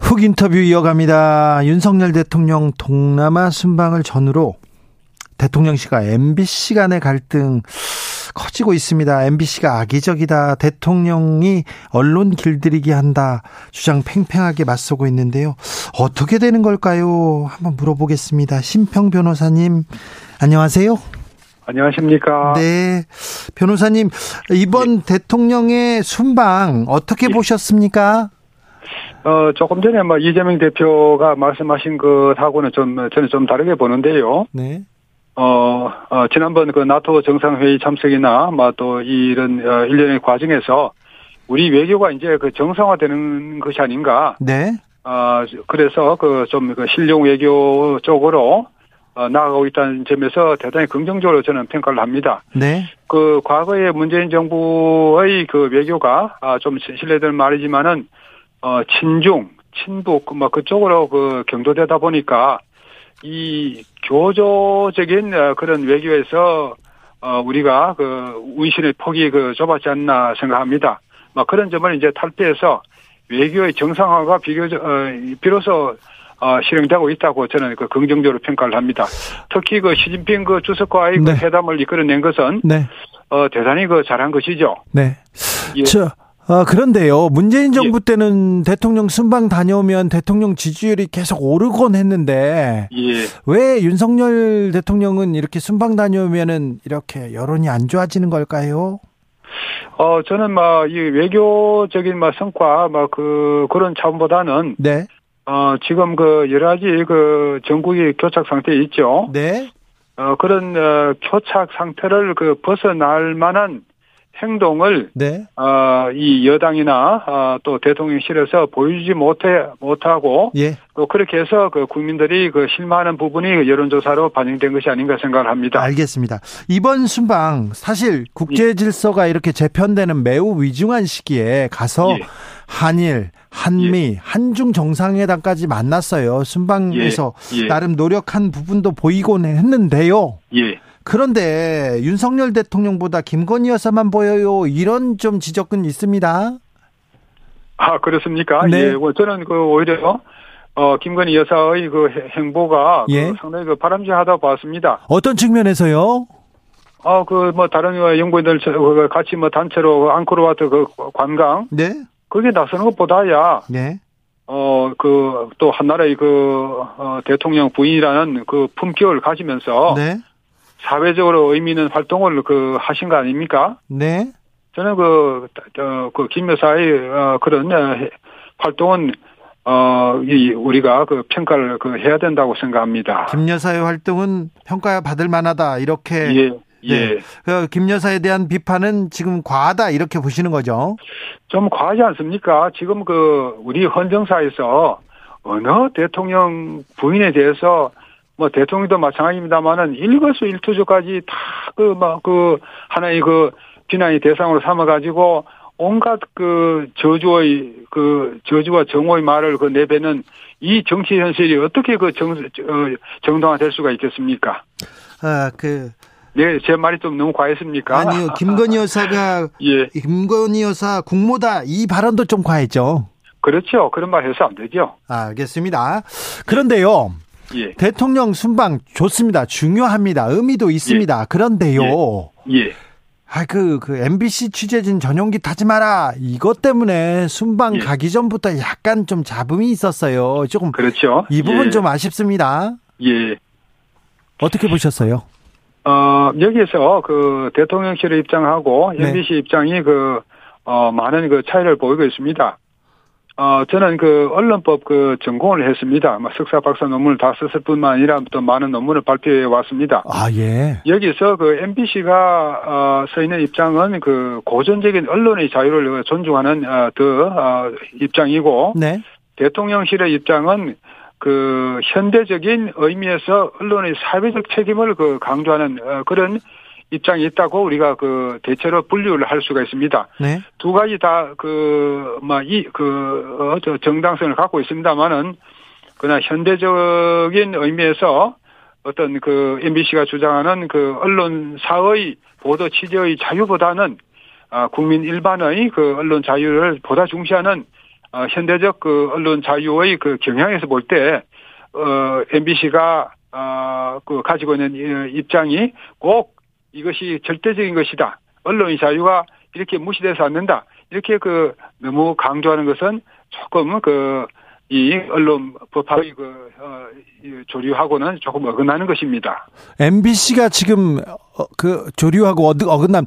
훅 인터뷰 이어갑니다. 윤석열 대통령 동남아 순방을 전후로 대통령실과 MBC 간의 갈등 커지고 있습니다. MBC가 악의적이다. 대통령이 언론 길들이기 한다. 주장 팽팽하게 맞서고 있는데요. 어떻게 되는 걸까요? 한번 물어보겠습니다. 심평 변호사님, 안녕하세요. 안녕하십니까. 네. 변호사님, 이번 예. 대통령의 순방 어떻게 예. 보셨습니까? 어, 조금 전에 뭐 이재명 대표가 말씀하신 것하고는 좀, 저는 좀 다르게 보는데요. 네. 어, 어 지난번 그 나토 정상회의 참석이나, 뭐 또 이런, 어, 일련의 과정에서 우리 외교가 이제 그 정상화되는 것이 아닌가. 네. 어, 그래서 그 좀 그 실용 외교 쪽으로 어, 나아가고 있다는 점에서 대단히 긍정적으로 저는 평가를 합니다. 네. 그 과거에 문재인 정부의 그 외교가 아, 좀 신뢰될 말이지만은 어 친중, 친북 뭐 그쪽으로 그 경도되다 보니까 이 교조적인 어, 그런 외교에서 어 우리가 그 운신의 폭이 그 좁았지 않나 생각합니다. 뭐 그런 점을 이제 탈피해서 외교의 정상화가 비교적 어 비로소 어, 실행되고 있다고 저는 그 긍정적으로 평가를 합니다. 특히 그 시진핑 그 주석과의 그 네. 그 회담을 이끌어낸 것은 네. 어, 대단히 그 잘한 것이죠. 네. 예. 저, 어, 그런데요. 문재인 정부 예. 때는 대통령 순방 다녀오면 대통령 지지율이 계속 오르곤 했는데 예. 왜 윤석열 대통령은 이렇게 순방 다녀오면은 이렇게 여론이 안 좋아지는 걸까요? 어, 저는 막, 이 외교적인 막 성과, 막 그, 그런 차원보다는. 네. 어, 지금 그 여러 가지 그 전국이 교착 상태에 있죠. 네. 어, 그런 어, 교착 상태를 그 벗어날 만한 행동을 네. 어, 이 여당이나 어, 또 대통령실에서 보여주지 못해 못하고 예. 또 그렇게 해서 그 국민들이 그 실망하는 부분이 그 여론조사로 반영된 것이 아닌가 생각을 합니다. 알겠습니다. 이번 순방 사실 국제 질서가 예. 이렇게 재편되는 매우 위중한 시기에 가서 예. 한일 한미, 예. 한중 정상회담까지 만났어요. 순방에서 예. 예. 나름 노력한 부분도 보이곤 했는데요. 예. 그런데 윤석열 대통령보다 김건희 여사만 보여요. 이런 좀 지적은 있습니다. 아 그렇습니까? 네. 예. 뭐 저는 그 오히려 어 김건희 여사의 그 행보가 그 예. 그 상당히 그 바람직하다고 봤습니다. 어떤 측면에서요? 어, 그, 뭐, 다른 연구인들 그 같이 뭐 단체로 앙코르와트 그 관광. 네. 그게 나서는 것보다야. 네. 어, 그, 또 한나라의 그, 어, 대통령 부인이라는 그 품격을 가지면서. 네. 사회적으로 의미 있는 활동을 그 하신 거 아닙니까? 네. 저는 그, 어, 그, 김 여사의, 어, 그런 어, 활동은, 어, 이, 우리가 그 평가를 그 해야 된다고 생각합니다. 김 여사의 활동은 평가받을 만하다, 이렇게. 예. 예. 네. 그김 여사에 대한 비판은 지금 과하다, 이렇게 보시는 거죠? 좀 과하지 않습니까? 지금 그, 우리 헌정사에서 어느 대통령 부인에 대해서 뭐 대통령도 마찬가지입니다만은 일거수 일투족까지 다 그 막그 그 하나의 그 비난의 대상으로 삼아 가지고 온갖 그 저주의 그 저주와 정오의 말을 그 내뱉는 이 정치 현실이 어떻게 그 정, 어, 정당화될 수가 있겠습니까? 아, 그. 네, 제 말이 좀 너무 과했습니까? 아니요, 김건희 여사가, 예. 김건희 여사 국모다 이 발언도 좀 과했죠. 그렇죠. 그런 말 해서 안 되죠. 아, 알겠습니다. 그런데요. 예. 대통령 순방 좋습니다. 중요합니다. 의미도 있습니다. 예. 그런데요. 예. 예. 아, 그, 그, MBC 취재진 전용기 타지 마라. 이것 때문에 순방 예. 가기 전부터 약간 좀 잡음이 있었어요. 조금. 그렇죠. 이 부분 예. 좀 아쉽습니다. 예. 어떻게 보셨어요? 어, 여기에서 그 대통령실의 입장하고 MBC 네. 입장이 그, 어, 많은 그 차이를 보이고 있습니다. 어, 저는 그 언론법 그 전공을 했습니다. 뭐 석사 박사 논문을 다 썼을 뿐만 아니라 또 많은 논문을 발표해 왔습니다. 아, 예. 여기서 그 MBC가 어, 서 있는 입장은 그 고전적인 언론의 자유를 존중하는 어, 더 어, 입장이고 네. 대통령실의 입장은 그 현대적인 의미에서 언론의 사회적 책임을 그 강조하는 어, 그런 입장이 있다고 우리가 그 대체로 분류를 할 수가 있습니다. 네. 두 가지 다그뭐 이그 어, 정당성을 갖고 있습니다만은 그러나 현대적인 의미에서 어떤 그 MBC가 주장하는 그 언론사의 보도 취재의 자유보다는 아 국민 일반의 그 언론 자유를 보다 중시하는 어 현대적 그 언론 자유의 그 경향에서 볼 때 어 MBC가 아그 가지고 있는 입장이 꼭 이것이 절대적인 것이다. 언론의 자유가 이렇게 무시돼서 않는다. 이렇게 그 너무 강조하는 것은 조금 그 이 언론 법학의 그 어, 조류하고는 조금 어긋나는 것입니다. MBC가 지금 어, 그 조류하고 어긋남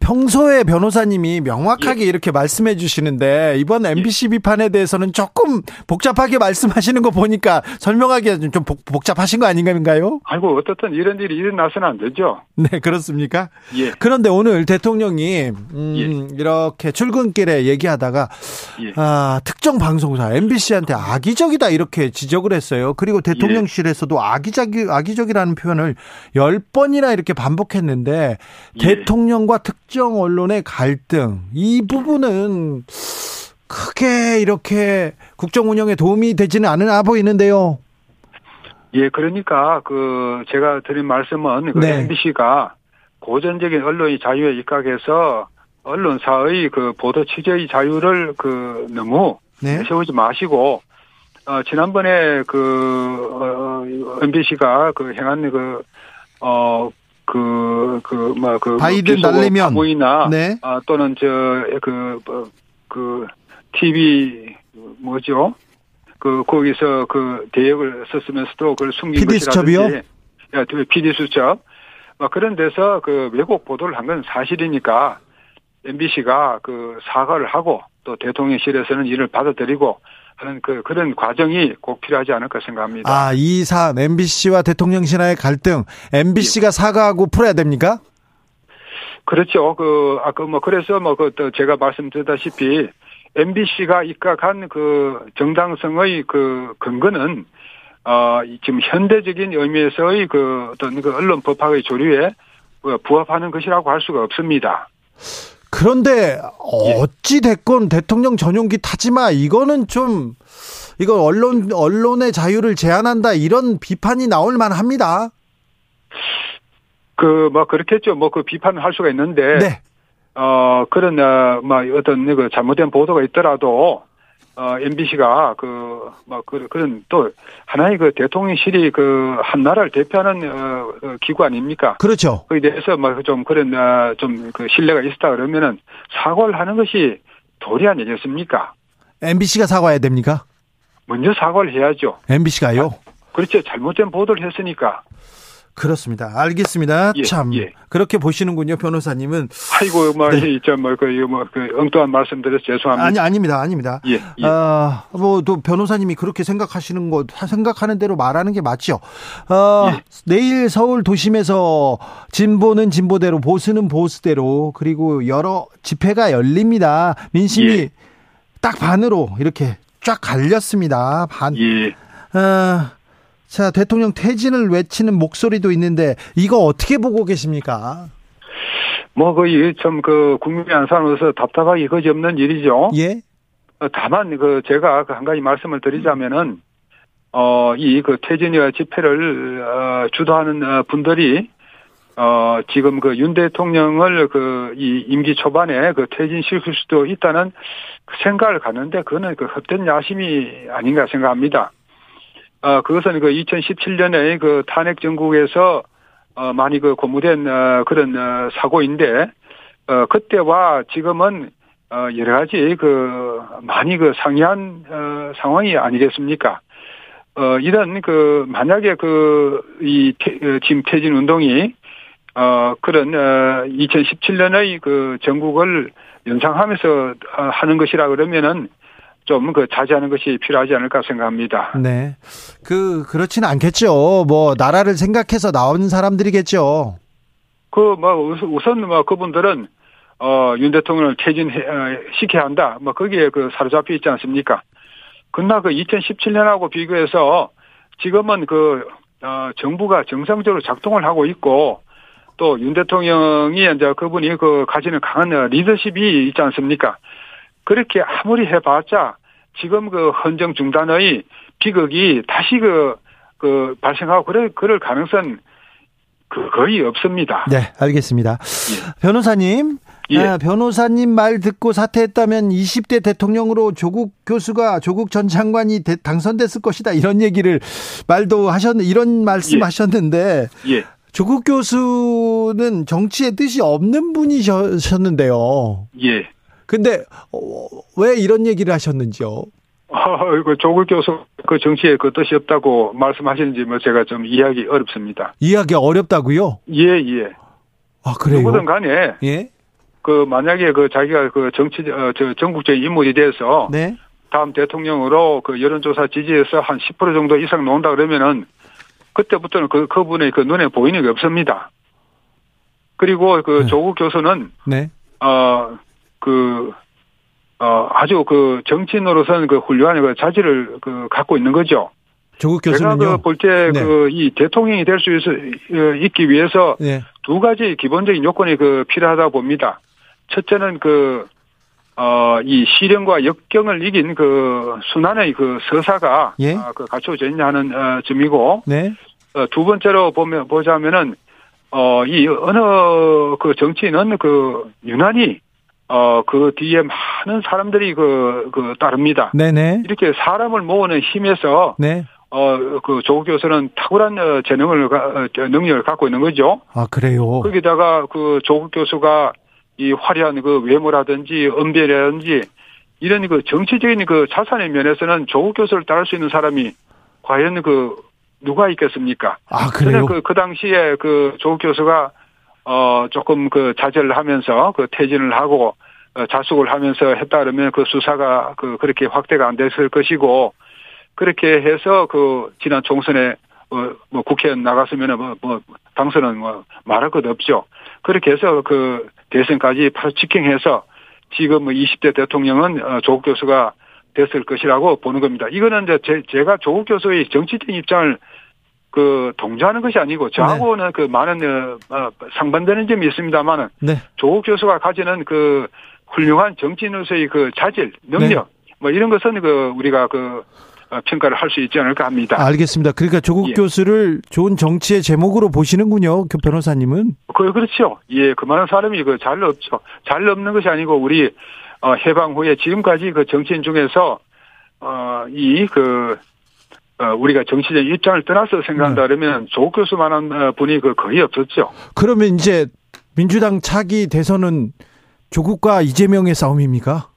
평소에 변호사님이 명확하게 예. 이렇게 말씀해 주시는데 이번 MBC 예. 비판에 대해서는 조금 복잡하게 말씀하시는 거 보니까 설명하기가 좀 복, 잡하신거 아닌가요? 아이고 어떻든 이런 일이 일어나서는 안 되죠. 네 그렇습니까? 예. 그런데 오늘 대통령이 음, 예. 이렇게 출근길에 얘기하다가 예. 아, 특정 방송사 MBC한테 악의적이다 이렇게 지적을 했어요. 그리고 대통령실에서도 예. 악의적 악의적이라는 표현을 열 번이나 이렇게 반복했는데 대통령과 특정 특정 언론의 갈등 이 부분은 크게 이렇게 국정 운영에 도움이 되지는 않으나 보이는데요. 예, 그러니까 그 제가 드린 말씀은 그 네. MBC가 고전적인 언론의 자유에 입각해서 언론사의 그 보도 취재의 자유를 그 너무 네. 세우지 마시고 어 지난번에 그 어, MBC가 그 행한 그어 그, 그, 뭐, 그. 바이든 날리면. 모이나. 네. 아, 또는 저, 그, 뭐, 그, TV, 뭐죠? 그, 거기서 그 대역을 썼으면서도 그걸 숨긴 PD 수첩이요? PD 수첩. 뭐 그런 데서 그 왜곡 보도를 한 건 사실이니까 MBC가 그 사과를 하고 또 대통령실에서는 이를 받아들이고 하는 그 그런 과정이 꼭 필요하지 않을까 생각합니다. 아, 이 사안 MBC와 대통령실의 갈등 MBC가 예. 사과하고 풀어야 됩니까? 그렇죠. 그 아까 뭐 그래서 뭐그 제가 말씀드렸다시피 MBC가 입각한 그 정당성의 그 근거는 어 지금 현대적인 의미에서의 그 어떤 그 언론 법학의 조류에 부합하는 것이라고 할 수가 없습니다. 그런데 어찌 됐건 대통령 전용기 타지 마 이거는 좀 이거 언론 언론의 자유를 제한한다 이런 비판이 나올 만합니다. 그 뭐 그렇겠죠. 뭐 그 비판을 할 수가 있는데 네. 어 그런 어뭐 어떤 그 잘못된 보도가 있더라도 어, MBC가 그, 뭐, 그, 그런 또 하나의 그 대통령실이 그 한 나라를 대표하는 어, 어, 기구 아닙니까? 그렇죠. 거기에 대해서 뭐 좀 그런 어, 좀그 신뢰가 있다 그러면은 사과를 하는 것이 도리 아니겠습니까? MBC가 사과해야 됩니까? 먼저 사과를 해야죠. MBC가요? 아, 그렇죠. 잘못된 보도를 했으니까. 그렇습니다. 알겠습니다. 예, 참 예. 그렇게 보시는군요, 변호사님은. 아이고, 뭐, 네. 뭐, 그, 뭐, 그, 엉뚱한 말씀드려서 죄송합니다. 아니, 아닙니다, 아닙니다. 예, 예. 아, 뭐, 또 변호사님이 그렇게 생각하시는 거, 생각하는 대로 말하는 게 맞죠. 어, 예. 내일 서울 도심에서 진보는 진보대로, 보수는 보수대로, 그리고 여러 집회가 열립니다. 민심이 예. 딱 반으로 이렇게 쫙 갈렸습니다. 반. 예. 어, 자, 대통령 퇴진을 외치는 목소리도 있는데 이거 어떻게 보고 계십니까? 뭐 거의 참 그 국민의 한 사람으로서 답답하기 거지없는 일이죠. 예. 어, 다만 그 제가 그한 가지 말씀을 드리자면은 어 이 그 퇴진이와 집회를 어 주도하는 어, 분들이 어 지금 그 윤 대통령을 그 이 임기 초반에 그 퇴진시킬 수도 있다는 그 생각을 갖는데 그거는 그 헛된 야심이 아닌가 생각합니다. 어, 그것은 그 2017년에 그 탄핵 정국에서 어, 많이 그 고무된 어, 그런 어, 사고인데 어, 그때와 지금은 어, 여러 가지 그 많이 그 상이한 어, 상황이 아니겠습니까? 어, 이런 그 만약에 그이 어, 지금 퇴진 운동이 어, 그런 어, 2017년의 그 전국을 연상하면서 어, 하는 것이라 그러면은 좀 그 자제하는 것이 필요하지 않을까 생각합니다. 네. 그, 그렇지는 않겠죠. 뭐, 나라를 생각해서 나온 사람들이겠죠. 그, 뭐, 우선, 뭐, 그분들은, 어, 윤 대통령을 퇴진시켜야 한다. 뭐, 거기에 그 사로잡혀 있지 않습니까? 그러나 그 2017년하고 비교해서 지금은 그 어, 정부가 정상적으로 작동을 하고 있고 또 윤 대통령이 이제 그분이 그 가지는 강한 리더십이 있지 않습니까? 그렇게 아무리 해봤자 지금 그 헌정 중단의 비극이 다시 그, 그 발생하고 그럴, 그럴 가능성 그 거의 없습니다. 네, 알겠습니다. 예. 변호사님, 예. 아, 변호사님 말 듣고 사퇴했다면 20대 대통령으로 조국 교수가 조국 전 장관이 대, 당선됐을 것이다 이런 얘기를 말도 하셨 이런 말씀하셨는데 예. 예. 조국 교수는 정치에 뜻이 없는 분이셨는데요. 예. 근데 어, 왜 이런 얘기를 하셨는지요? 아, 그 조국 교수 그 정치에 그 뜻이 없다고 말씀하시는지 뭐 제가 좀 이해하기 어렵습니다. 이해하기 어렵다고요? 예, 예. 아, 그래요? 누구든 간에 예? 그 만약에 그 자기가 그 정치 어, 저 전국적인 인물이 돼서 네? 다음 대통령으로 그 여론조사 지지에서 한 10% 정도 이상 나온다 그러면은 그때부터는 그 그분의 그 눈에 보이는 게 없습니다. 그리고 그 네. 조국 교수는 네. 어 그 어, 아주 그 정치인으로서는 그 훌륭한 그 자질을 그 갖고 있는 거죠. 조국 교수는요. 제가 그 볼 때 그이 네. 대통령이 될 수 있기 위해서 네. 두 가지 기본적인 요건이 그 필요하다 봅니다. 첫째는 그, 어, 이 시련과 역경을 이긴 그 순환의 그 서사가 예? 어, 그 갖춰져 있냐 하는 어, 점이고. 네. 어, 두 번째로 보면, 보자면은, 어, 이 어느 그 정치인은 그 유난히 어, 그 뒤에 많은 사람들이 그, 그, 따릅니다. 네네. 이렇게 사람을 모으는 힘에서. 네. 어, 그 조국 교수는 탁월한 어, 재능을, 어, 능력을 갖고 있는 거죠. 아, 그래요? 거기다가 그 조국 교수가 이 화려한 그 외모라든지 언변이라든지 이런 그 정치적인 그 자산의 면에서는 조국 교수를 따를 수 있는 사람이 과연 그 누가 있겠습니까? 아, 그래요? 그, 그 당시에 그 조국 교수가 어, 조금 그 자제를 하면서 그 퇴진을 하고 어, 자숙을 하면서 했다 그러면 그 수사가 그 그렇게 확대가 안 됐을 것이고 그렇게 해서 그 지난 총선에 어, 뭐 국회에 나갔으면 뭐, 뭐 당선은 뭐 말할 것 없죠. 그렇게 해서 그 대선까지 바로 직행해서 지금 뭐 20대 대통령은 어, 조국 교수가 됐을 것이라고 보는 겁니다. 이거는 이제 제, 제가 조국 교수의 정치적인 입장을 그 동조하는 것이 아니고 저하고는 네. 그 많은 어, 어, 상반되는 점이 있습니다만은 네. 조국 교수가 가지는 그 훌륭한 정치인으로서의 그 자질, 능력 네. 뭐 이런 것은 그 우리가 그 어, 평가를 할 수 있지 않을까 합니다. 알겠습니다. 그러니까 조국 예. 교수를 좋은 정치의 제목으로 보시는군요. 그 변호사님은. 그 그렇죠. 예, 그만한 사람이 그 잘 없죠. 잘 없는 것이 아니고 우리 어 해방 후에 지금까지 그 정치인 중에서 어이그 어, 우리가 정치적 입장을 떠나서 생각한다 네. 그러면 조국 교수만한 분이 그 거의 없었죠. 그러면 이제 민주당 차기 대선은 조국과 이재명의 싸움입니까?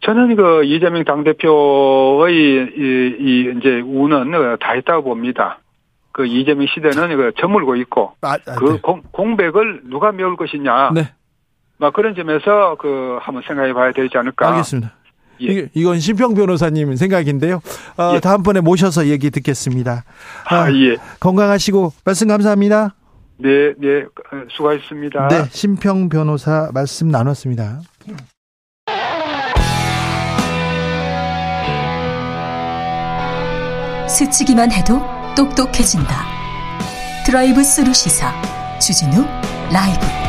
저는 그 이재명 당대표의 이, 이 이제 우는 다 있다고 봅니다. 그 이재명 시대는 그 저물고 있고 아, 아, 그 네. 공, 공백을 누가 메울 것이냐. 네. 막 그런 점에서 그 한번 생각해 봐야 되지 않을까. 알겠습니다. 예. 이건 심평 변호사님 생각인데요. 어, 예. 다음번에 모셔서 얘기 듣겠습니다. 아, 아, 예. 건강하시고 말씀 감사합니다. 네, 네, 수고하셨습니다. 네, 심평 변호사 말씀 나눴습니다. 스치기만 해도 똑똑해진다. 드라이브 스루 시사 주진우 라이브.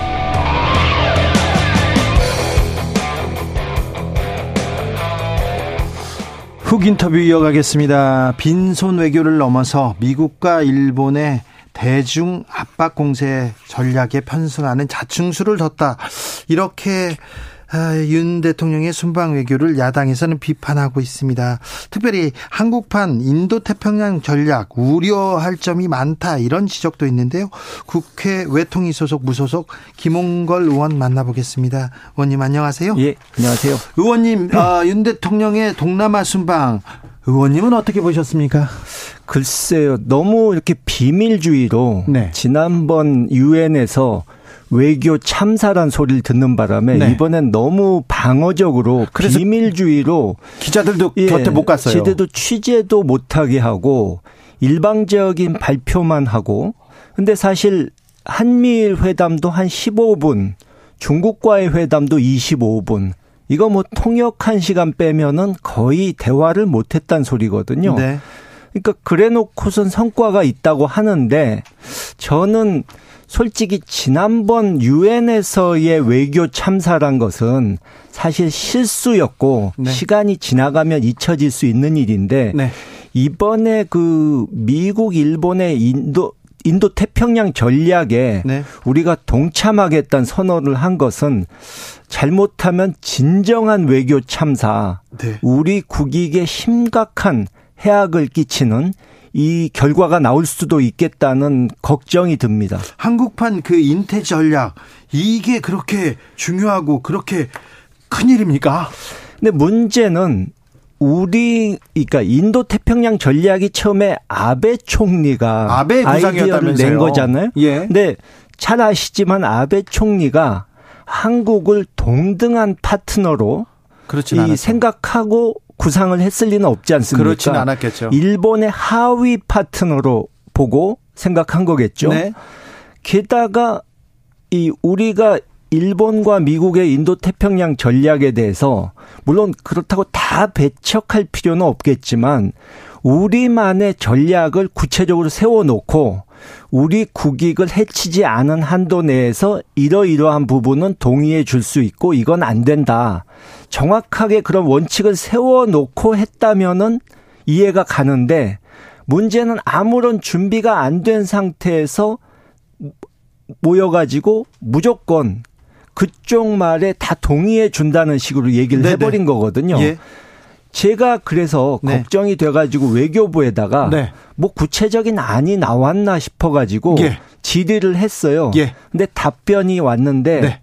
훅 인터뷰 이어가겠습니다. 빈손 외교를 넘어서 미국과 일본의 대중 압박 공세 전략에 편승하는 자충수를 뒀다. 이렇게 아, 윤 대통령의 순방 외교를 야당에서는 비판하고 있습니다. 특별히 한국판 인도태평양 전략 우려할 점이 많다 이런 지적도 있는데요. 국회 외통위 소속 무소속 김홍걸 의원 만나보겠습니다. 의원님 안녕하세요. 예, 안녕하세요. 의원님 어, 윤 대통령의 동남아 순방 의원님은 어떻게 보셨습니까? 글쎄요, 너무 이렇게 비밀주의로 네. 지난번 유엔에서 외교 참사란 소리를 듣는 바람에 네. 이번엔 너무 방어적으로 비밀주의로 기자들도 예, 곁에 못 갔어요. 제대로 취재도 못하게 하고 일방적인 발표만 하고 근데 사실 한미일 회담도 한 15분, 중국과의 회담도 25분. 이거 뭐 통역 한 시간 빼면은 거의 대화를 못했단 소리거든요. 네. 그러니까 그래 놓고선 성과가 있다고 하는데 저는 솔직히 지난번 유엔에서의 외교 참사란 것은 사실 실수였고 네. 시간이 지나가면 잊혀질 수 있는 일인데 네. 이번에 그 미국 일본의 인도 인도 태평양 전략에 네. 우리가 동참하겠다는 선언을 한 것은 잘못하면 진정한 외교 참사, 네. 우리 국익에 심각한 해악을 끼치는 이 결과가 나올 수도 있겠다는 걱정이 듭니다. 한국판 그 인태 전략 이게 그렇게 중요하고 그렇게 큰 일입니까? 근데 문제는 우리 그러니까 인도 태평양 전략이 처음에 아베 총리가 아베 아이디어를 낸 거잖아요. 예. 근데 잘 아시지만 아베 총리가 한국을 동등한 파트너로 이 않았죠. 생각하고 구상을 했을 리는 없지 않습니까? 그렇지는 않았겠죠. 일본의 하위 파트너로 보고 생각한 거겠죠. 네. 게다가 이 우리가 일본과 미국의 인도 태평양 전략에 대해서 물론 그렇다고 다 배척할 필요는 없겠지만 우리만의 전략을 구체적으로 세워놓고 우리 국익을 해치지 않은 한도 내에서 이러이러한 부분은 동의해 줄 수 있고 이건 안 된다. 정확하게 그런 원칙을 세워놓고 했다면은 이해가 가는데 문제는 아무런 준비가 안 된 상태에서 모여가지고 무조건 그쪽 말에 다 동의해 준다는 식으로 얘기를 네네. 해버린 거거든요. 예. 제가 그래서 네. 걱정이 돼가지고 외교부에다가 네. 뭐 구체적인 안이 나왔나 싶어가지고 예. 질의를 했어요. 예. 근데 답변이 왔는데 네.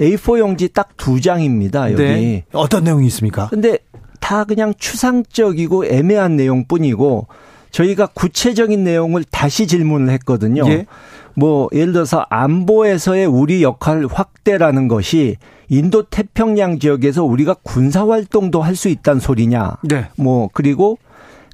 A4 용지 딱 두 장입니다. 여기 네. 어떤 내용이 있습니까? 근데 다 그냥 추상적이고 애매한 내용뿐이고 저희가 구체적인 내용을 다시 질문을 했거든요. 예. 뭐 예를 들어서 안보에서의 우리 역할 확대라는 것이 인도 태평양 지역에서 우리가 군사 활동도 할 수 있다는 소리냐. 네. 뭐 그리고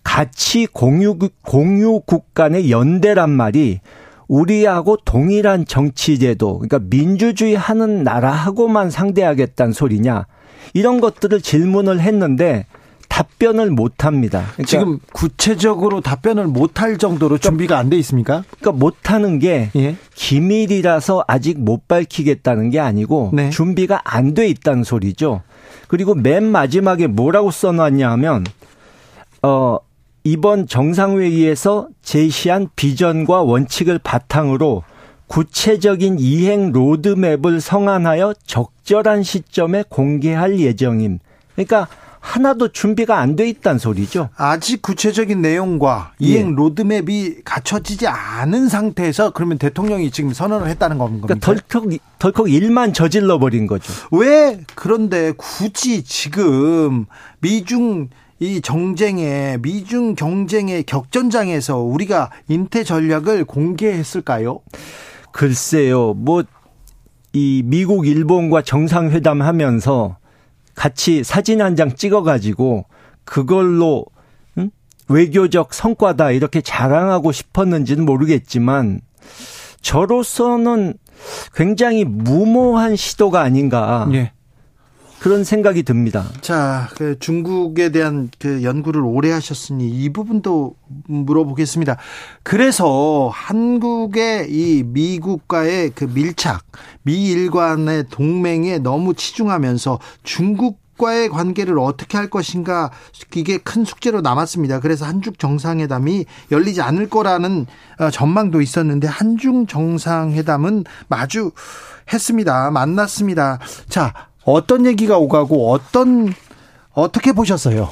가치 공유 공유 국 간의 연대란 말이 우리하고 동일한 정치제도, 그러니까 민주주의 하는 나라하고만 상대하겠다는 소리냐. 이런 것들을 질문을 했는데 답변을 못 합니다. 그러니까 지금 구체적으로 답변을 못 할 정도로 그러니까 준비가 안 돼 있습니까? 그러니까 못 하는 게 예. 기밀이라서 아직 못 밝히겠다는 게 아니고 네. 준비가 안 돼 있다는 소리죠. 그리고 맨 마지막에 뭐라고 써놨냐 하면 어 이번 정상회의에서 제시한 비전과 원칙을 바탕으로 구체적인 이행 로드맵을 성안하여 적절한 시점에 공개할 예정임. 그러니까 하나도 준비가 안 돼 있다는 소리죠. 아직 구체적인 내용과 이행 예. 로드맵이 갖춰지지 않은 상태에서 그러면 대통령이 지금 선언을 했다는 겁니까? 그러니까 덜컥 덜컥 일만 저질러 버린 거죠. 왜 그런데 굳이 지금 미중 이 정쟁에 미중 경쟁의 격전장에서 우리가 인태 전략을 공개했을까요? 글쎄요. 뭐 이 미국 일본과 정상회담 하면서 같이 사진 한 장 찍어 가지고 그걸로 응? 외교적 성과다 이렇게 자랑하고 싶었는지는 모르겠지만 저로서는 굉장히 무모한 시도가 아닌가. 예. 그런 생각이 듭니다. 자, 그 중국에 대한 그 연구를 오래 하셨으니 이 부분도 물어보겠습니다. 그래서 한국의 이 미국과의 그 밀착, 미일 간의 동맹에 너무 치중하면서 중국 과의 관계를 어떻게 할 것인가 이게 큰 숙제로 남았습니다. 그래서 한중 정상회담이 열리지 않을 거라는 어, 전망도 있었는데 한중 정상회담은 마주 했습니다. 만났습니다. 자, 어떤 얘기가 오가고 어떤 어떻게 보셨어요?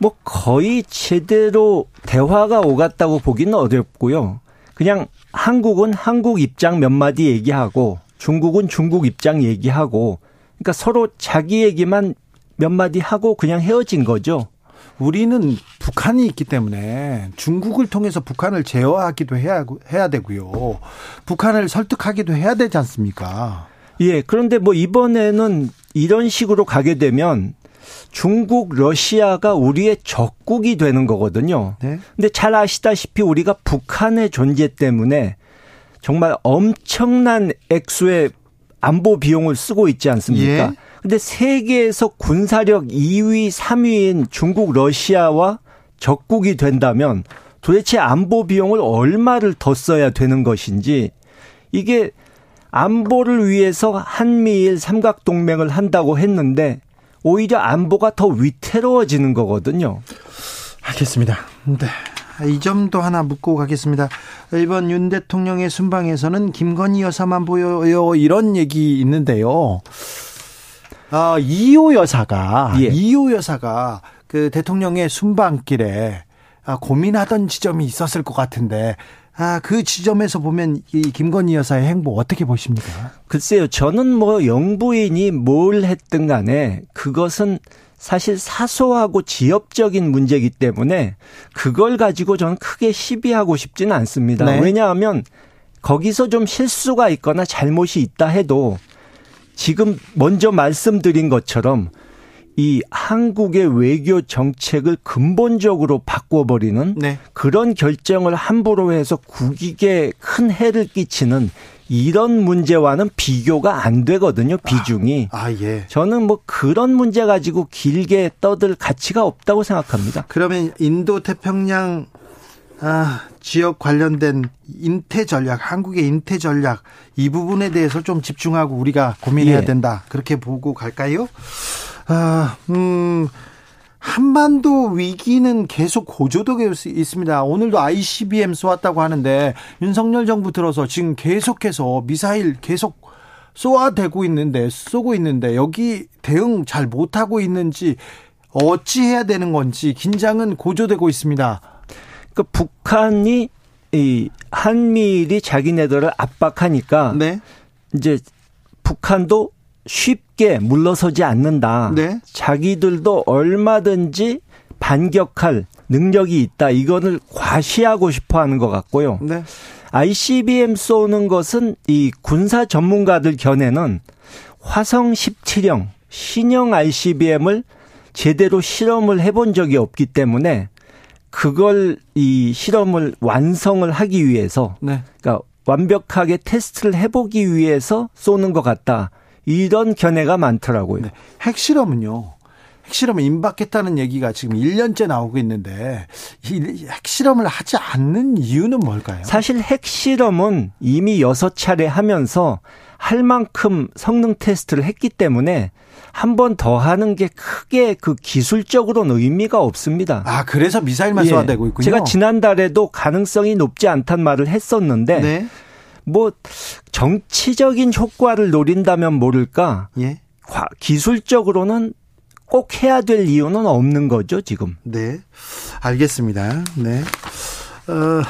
뭐 거의 제대로 대화가 오갔다고 보기는 어렵고요. 그냥 한국은 한국 입장 몇 마디 얘기하고 중국은 중국 입장 얘기하고 그러니까 서로 자기 얘기만 몇 마디 하고 그냥 헤어진 거죠. 우리는 북한이 있기 때문에 중국을 통해서 북한을 제어하기도 해야 해야 되고요. 북한을 설득하기도 해야 되지 않습니까? 예. 그런데 뭐 이번에는 이런 식으로 가게 되면 중국, 러시아가 우리의 적국이 되는 거거든요. 네. 근데 잘 아시다시피 우리가 북한의 존재 때문에 정말 엄청난 액수의 안보 비용을 쓰고 있지 않습니까? 예. 근데 세계에서 군사력 2위, 3위인 중국, 러시아와 적국이 된다면 도대체 안보 비용을 얼마를 더 써야 되는 것인지 이게 안보를 위해서 한미일 삼각동맹을 한다고 했는데 오히려 안보가 더 위태로워지는 거거든요. 알겠습니다. 네. 이 점도 하나 묻고 가겠습니다. 이번 윤 대통령의 순방에서는 김건희 여사만 보여요. 이런 얘기 있는데요. 아, 이호 여사가, 예. 이호 여사가 그 대통령의 순방길에 아, 고민하던 지점이 있었을 것 같은데 아, 그 지점에서 보면 이 김건희 여사의 행보 어떻게 보십니까? 글쎄요. 저는 뭐 영부인이 뭘 했든 간에 그것은 사실 사소하고 지엽적인 문제이기 때문에 그걸 가지고 저는 크게 시비하고 싶지는 않습니다. 네. 왜냐하면 거기서 좀 실수가 있거나 잘못이 있다 해도 지금 먼저 말씀드린 것처럼 이 한국의 외교 정책을 근본적으로 바꿔버리는 네. 그런 결정을 함부로 해서 국익에 큰 해를 끼치는 이런 문제와는 비교가 안 되거든요, 비중이. 아, 아, 예. 저는 뭐 그런 문제 가지고 길게 떠들 가치가 없다고 생각합니다. 그러면 인도 태평양 아, 지역 관련된 인태 전략, 한국의 인태 전략 이 부분에 대해서 좀 집중하고 우리가 고민해야 예. 된다. 그렇게 보고 갈까요? 아, 음, 한반도 위기는 계속 고조되고 있습니다. 오늘도 ICBM 쏘았다고 하는데 윤석열 정부 들어서 지금 계속해서 미사일 계속 쏘아대고 있는데 쏘고 있는데 여기 대응 잘 못하고 있는지 어찌 해야 되는 건지 긴장은 고조되고 있습니다. 그 북한이 이 한미일이 자기네들을 압박하니까 네. 이제 북한도 쉽게 물러서지 않는다. 네. 자기들도 얼마든지 반격할 능력이 있다. 이거를 과시하고 싶어 하는 것 같고요. 네. ICBM 쏘는 것은 이 군사 전문가들 견해는 화성 17형 신형 ICBM을 제대로 실험을 해본 적이 없기 때문에 그걸 이 실험을 완성을 하기 위해서 네. 그러니까 완벽하게 테스트를 해보기 위해서 쏘는 것 같다. 이런 견해가 많더라고요. 네. 핵실험은요. 핵실험을 임박했다는 얘기가 지금 1년째 나오고 있는데 이 핵실험을 하지 않는 이유는 뭘까요? 사실 핵실험은 이미 6차례 하면서 할 만큼 성능 테스트를 했기 때문에 한 번 더 하는 게 크게 그 기술적으로는 의미가 없습니다. 아, 그래서 미사일만 예. 쏘아대고 있군요. 제가 지난달에도 가능성이 높지 않단 말을 했었는데 네. 뭐 정치적인 효과를 노린다면 모를까? 예. 기술적으로는 꼭 해야 될 이유는 없는 거죠, 지금. 네. 알겠습니다. 네. 어,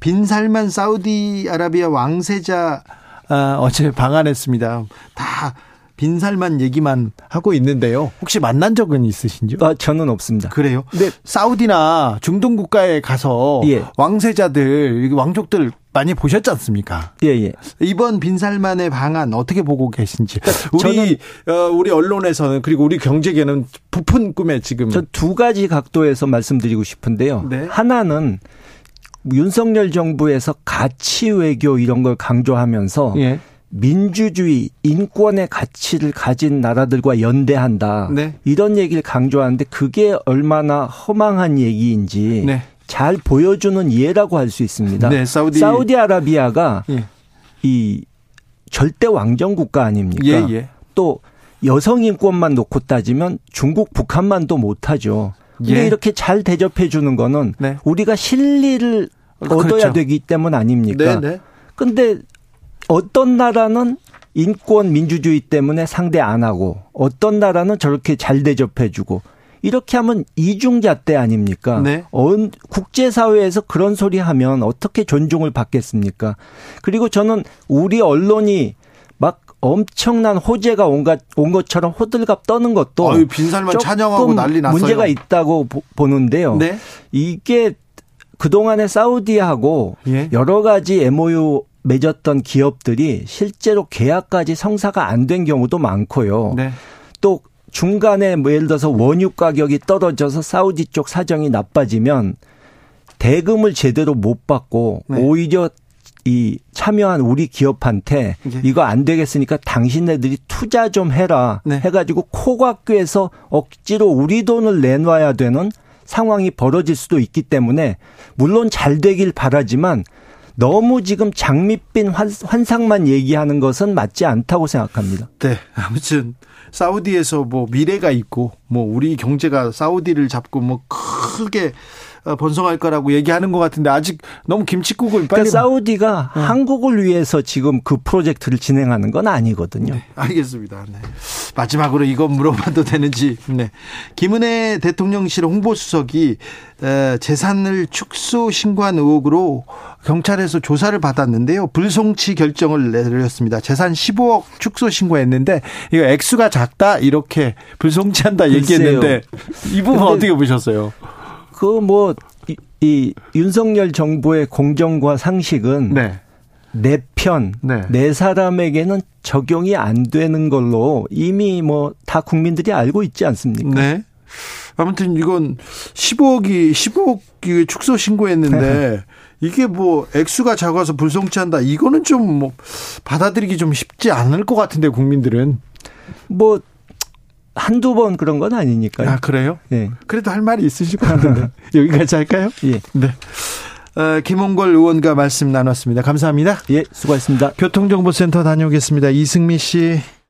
빈살만 사우디아라비아 왕세자 어, 어제 방한했습니다. 다 빈살만 얘기만 하고 있는데요. 혹시 만난 적은 있으신지요? 아, 저는 없습니다. 그래요? 네. 사우디나 중동 국가에 가서 예. 왕세자들, 왕족들 많이 보셨지 않습니까? 예, 예. 이번 빈살만의 방안 어떻게 보고 계신지. 그러니까 우리, 어, 우리 언론에서는 그리고 우리 경제계는 부푼 꿈에 지금. 전두 가지 각도에서 말씀드리고 싶은데요. 네. 하나는 윤석열 정부에서 가치 외교 이런 걸 강조하면서 예. 민주주의, 인권의 가치를 가진 나라들과 연대한다. 네. 이런 얘기를 강조하는데 그게 얼마나 허망한 얘기인지 네. 잘 보여주는 예라고 할 수 있습니다. 네, 사우디 사우디아라비아가 예. 이 절대 왕정 국가 아닙니까? 예, 예. 또 여성 인권만 놓고 따지면 중국, 북한만도 못하죠. 근데 예. 이렇게 잘 대접해 주는 거는 네. 우리가 실리를 그렇죠. 얻어야 되기 때문 아닙니까? 네, 네. 근데 어떤 나라는 인권 민주주의 때문에 상대 안 하고 어떤 나라는 저렇게 잘 대접해 주고 이렇게 하면 이중잣대 아닙니까? 네. 국제사회에서 그런 소리 하면 어떻게 존중을 받겠습니까? 그리고 저는 우리 언론이 막 엄청난 호재가 온, 것, 온 것처럼 호들갑 떠는 것도 아유, 빈살만 찬양하고 난리 났어요. 문제가 있다고 보, 는데요 네? 이게 그동안에 사우디하고 예? 여러 가지 MOU 맺었던 기업들이 실제로 계약까지 성사가 안 된 경우도 많고요. 네. 또 중간에 뭐 예를 들어서 원유 가격이 떨어져서 사우디 쪽 사정이 나빠지면 대금을 제대로 못 받고 네. 오히려 이 참여한 우리 기업한테 네. 이거 안 되겠으니까 당신네들이 투자 좀 해라 네. 해가지고 코각교에서 억지로 우리 돈을 내놔야 되는 상황이 벌어질 수도 있기 때문에 물론 잘 되길 바라지만 너무 지금 장밋빛 환상만 얘기하는 것은 맞지 않다고 생각합니다. 네. 아무튼 사우디에서 뭐 미래가 있고 뭐 우리 경제가 사우디를 잡고 뭐 크게 어, 번성할 거라고 얘기하는 것 같은데 아직 너무 김치국을 빨리 그러니까 사우디가 네. 한국을 위해서 지금 그 프로젝트를 진행하는 건 아니거든요. 네, 알겠습니다. 네. 마지막으로 이거 물어봐도 되는지. 네. 김은혜 대통령실 홍보수석이 재산을 축소 신고한 의혹으로 경찰에서 조사를 받았는데요. 불송치 결정을 내렸습니다. 재산 15억 축소 신고했는데 이거 액수가 작다 이렇게 불송치한다 얘기했는데 이 부분 어떻게 보셨어요? 그뭐 이, 이 윤석열 정부의 공정과 상식은 네. 내 편, 네. 내 사람에게는 적용이 안 되는 걸로 이미 뭐 다 국민들이 알고 있지 않습니까? 네. 아무튼 이건 15억이 15억이 축소 신고했는데 네. 이게 뭐 액수가 작아서 불송치한다. 이거는 좀 뭐 받아들이기 좀 쉽지 않을 것 같은데 국민들은 뭐 한두 번 그런 건 아니니까요. 아, 그래요? 네. 그래도 할 말이 있으실 것 같은데. 여기까지 할까요? 예. 네. 어, 김홍걸 의원과 말씀 나눴습니다. 감사합니다. 예, 수고하셨습니다. 교통정보센터 다녀오겠습니다. 이승미 씨.